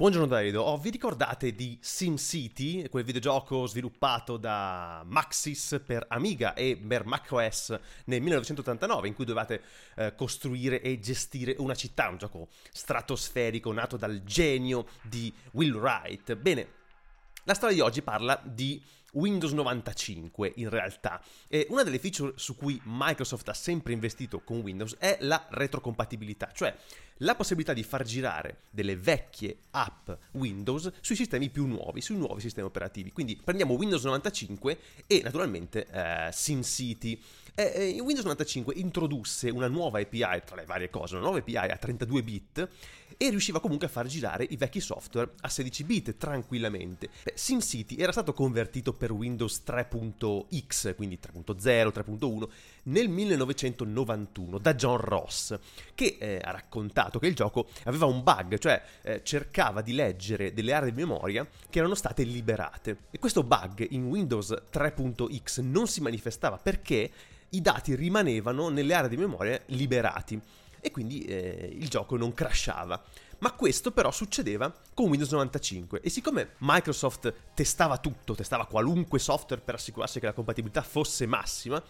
Buongiorno Davido, oh, vi ricordate di SimCity, quel videogioco sviluppato da Maxis per Amiga e per macOS nel 1989 in cui dovevate eh, costruire e gestire una città, un gioco stratosferico nato dal genio di Will Wright. Bene, la storia di oggi parla di Windows 95 in realtà. E una delle feature su cui Microsoft ha sempre investito con Windows è la retrocompatibilità, cioè la possibilità di far girare delle vecchie app Windows sui sistemi più nuovi, sui nuovi sistemi operativi. Quindi prendiamo Windows 95 e naturalmente eh, SimCity. Eh, Windows 95 introdusse una nuova API tra le varie cose, una nuova API a 32 bit e riusciva comunque a far girare i vecchi software a 16 bit tranquillamente. Beh, SimCity era stato convertito per Windows 3.x, quindi 3.0, 3.1, nel 1991 da John Ross, che eh, ha raccontato che il gioco aveva un bug, cioè eh, cercava di leggere delle aree di memoria che erano state liberate. E questo bug in Windows 3.x non si manifestava perché i dati rimanevano nelle aree di memoria liberati e quindi eh, il gioco non crashava. Ma questo però succedeva con Windows 95 e siccome Microsoft testava tutto, testava qualunque software per assicurarsi che la compatibilità fosse massima,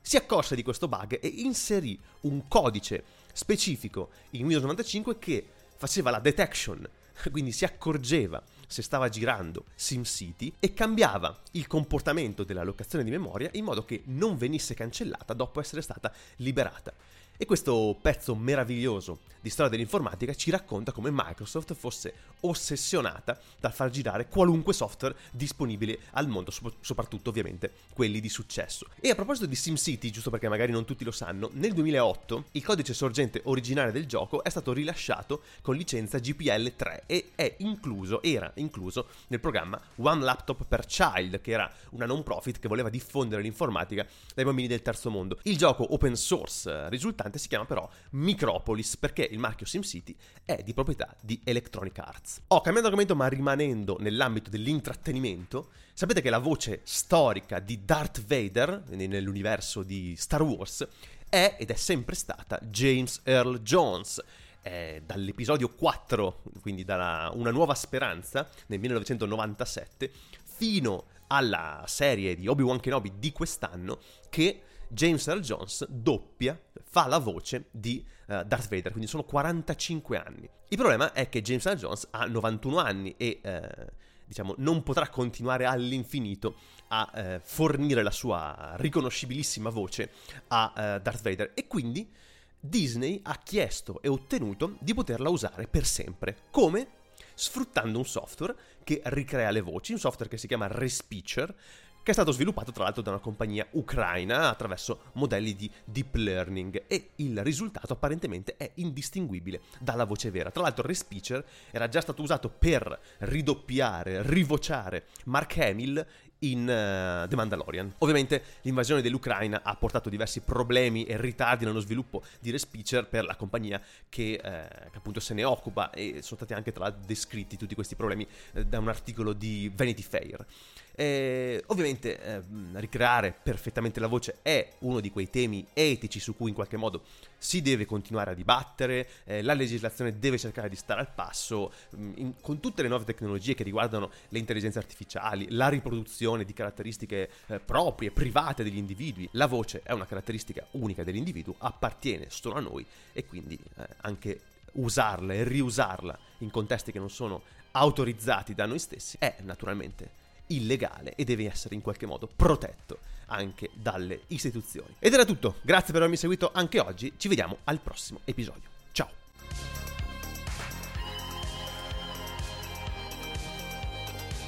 si accorse di questo bug e inserì un codice specifico in Windows 95 che faceva la detection, quindi si accorgeva se stava girando SimCity e cambiava il comportamento della locazione di memoria in modo che non venisse cancellata dopo essere stata liberata. E questo pezzo meraviglioso di storia dell'informatica ci racconta come Microsoft fosse ossessionata dal far girare qualunque software disponibile al mondo, soprattutto ovviamente quelli di successo. E a proposito di SimCity, giusto perché magari non tutti lo sanno, nel 2008 il codice sorgente originale del gioco è stato rilasciato con licenza GPL 3 e è incluso, era incluso nel programma One Laptop per Child, che era una non profit che voleva diffondere l'informatica dai bambini del terzo mondo. Il gioco open source risultante importante si chiama però Micropolis perché il marchio SimCity è di proprietà di Electronic Arts. Oh, cambiando argomento ma rimanendo nell'ambito dell'intrattenimento, sapete che la voce storica di Darth Vader nell'universo di Star Wars è ed è sempre stata James Earl Jones. Dall'episodio 4, quindi da Una nuova speranza, nel 1997, fino alla serie di Obi-Wan Kenobi di quest'anno, che James Earl Jones doppia, fa la voce di uh, Darth Vader, quindi sono 45 anni. Il problema è che James Earl Jones ha 91 anni e uh, diciamo non potrà continuare all'infinito a uh, fornire la sua riconoscibilissima voce a Darth Vader e quindi Disney ha chiesto e ottenuto di poterla usare per sempre. Come? Sfruttando un software che ricrea le voci, un software che si chiama Respeecher, che è stato sviluppato tra l'altro da una compagnia ucraina attraverso modelli di deep learning e il risultato apparentemente è indistinguibile dalla voce vera. Tra l'altro Respeecher era già stato usato per ridoppiare, rivociare Mark Hamill in uh, The Mandalorian. Ovviamente l'invasione dell'Ucraina ha portato diversi problemi e ritardi nello sviluppo di Respeecher per la compagnia che, eh, che, appunto se ne occupa e sono stati anche tra l'altro descritti tutti questi problemi eh, da un articolo di Vanity Fair. Eh, ovviamente eh, ricreare perfettamente la voce è uno di quei temi etici su cui in qualche modo si deve continuare a dibattere, eh, la legislazione deve cercare di stare al passo mh, mm, in, con tutte le nuove tecnologie che riguardano le intelligenze artificiali, la riproduzione di caratteristiche eh, proprie, private degli individui. La voce è una caratteristica unica dell'individuo, appartiene solo a noi e quindi eh, anche usarla e riusarla in contesti che non sono autorizzati da noi stessi è naturalmente illegale e deve essere in qualche modo protetto anche dalle istituzioni. Ed era tutto, grazie per avermi seguito anche oggi, ci vediamo al prossimo episodio.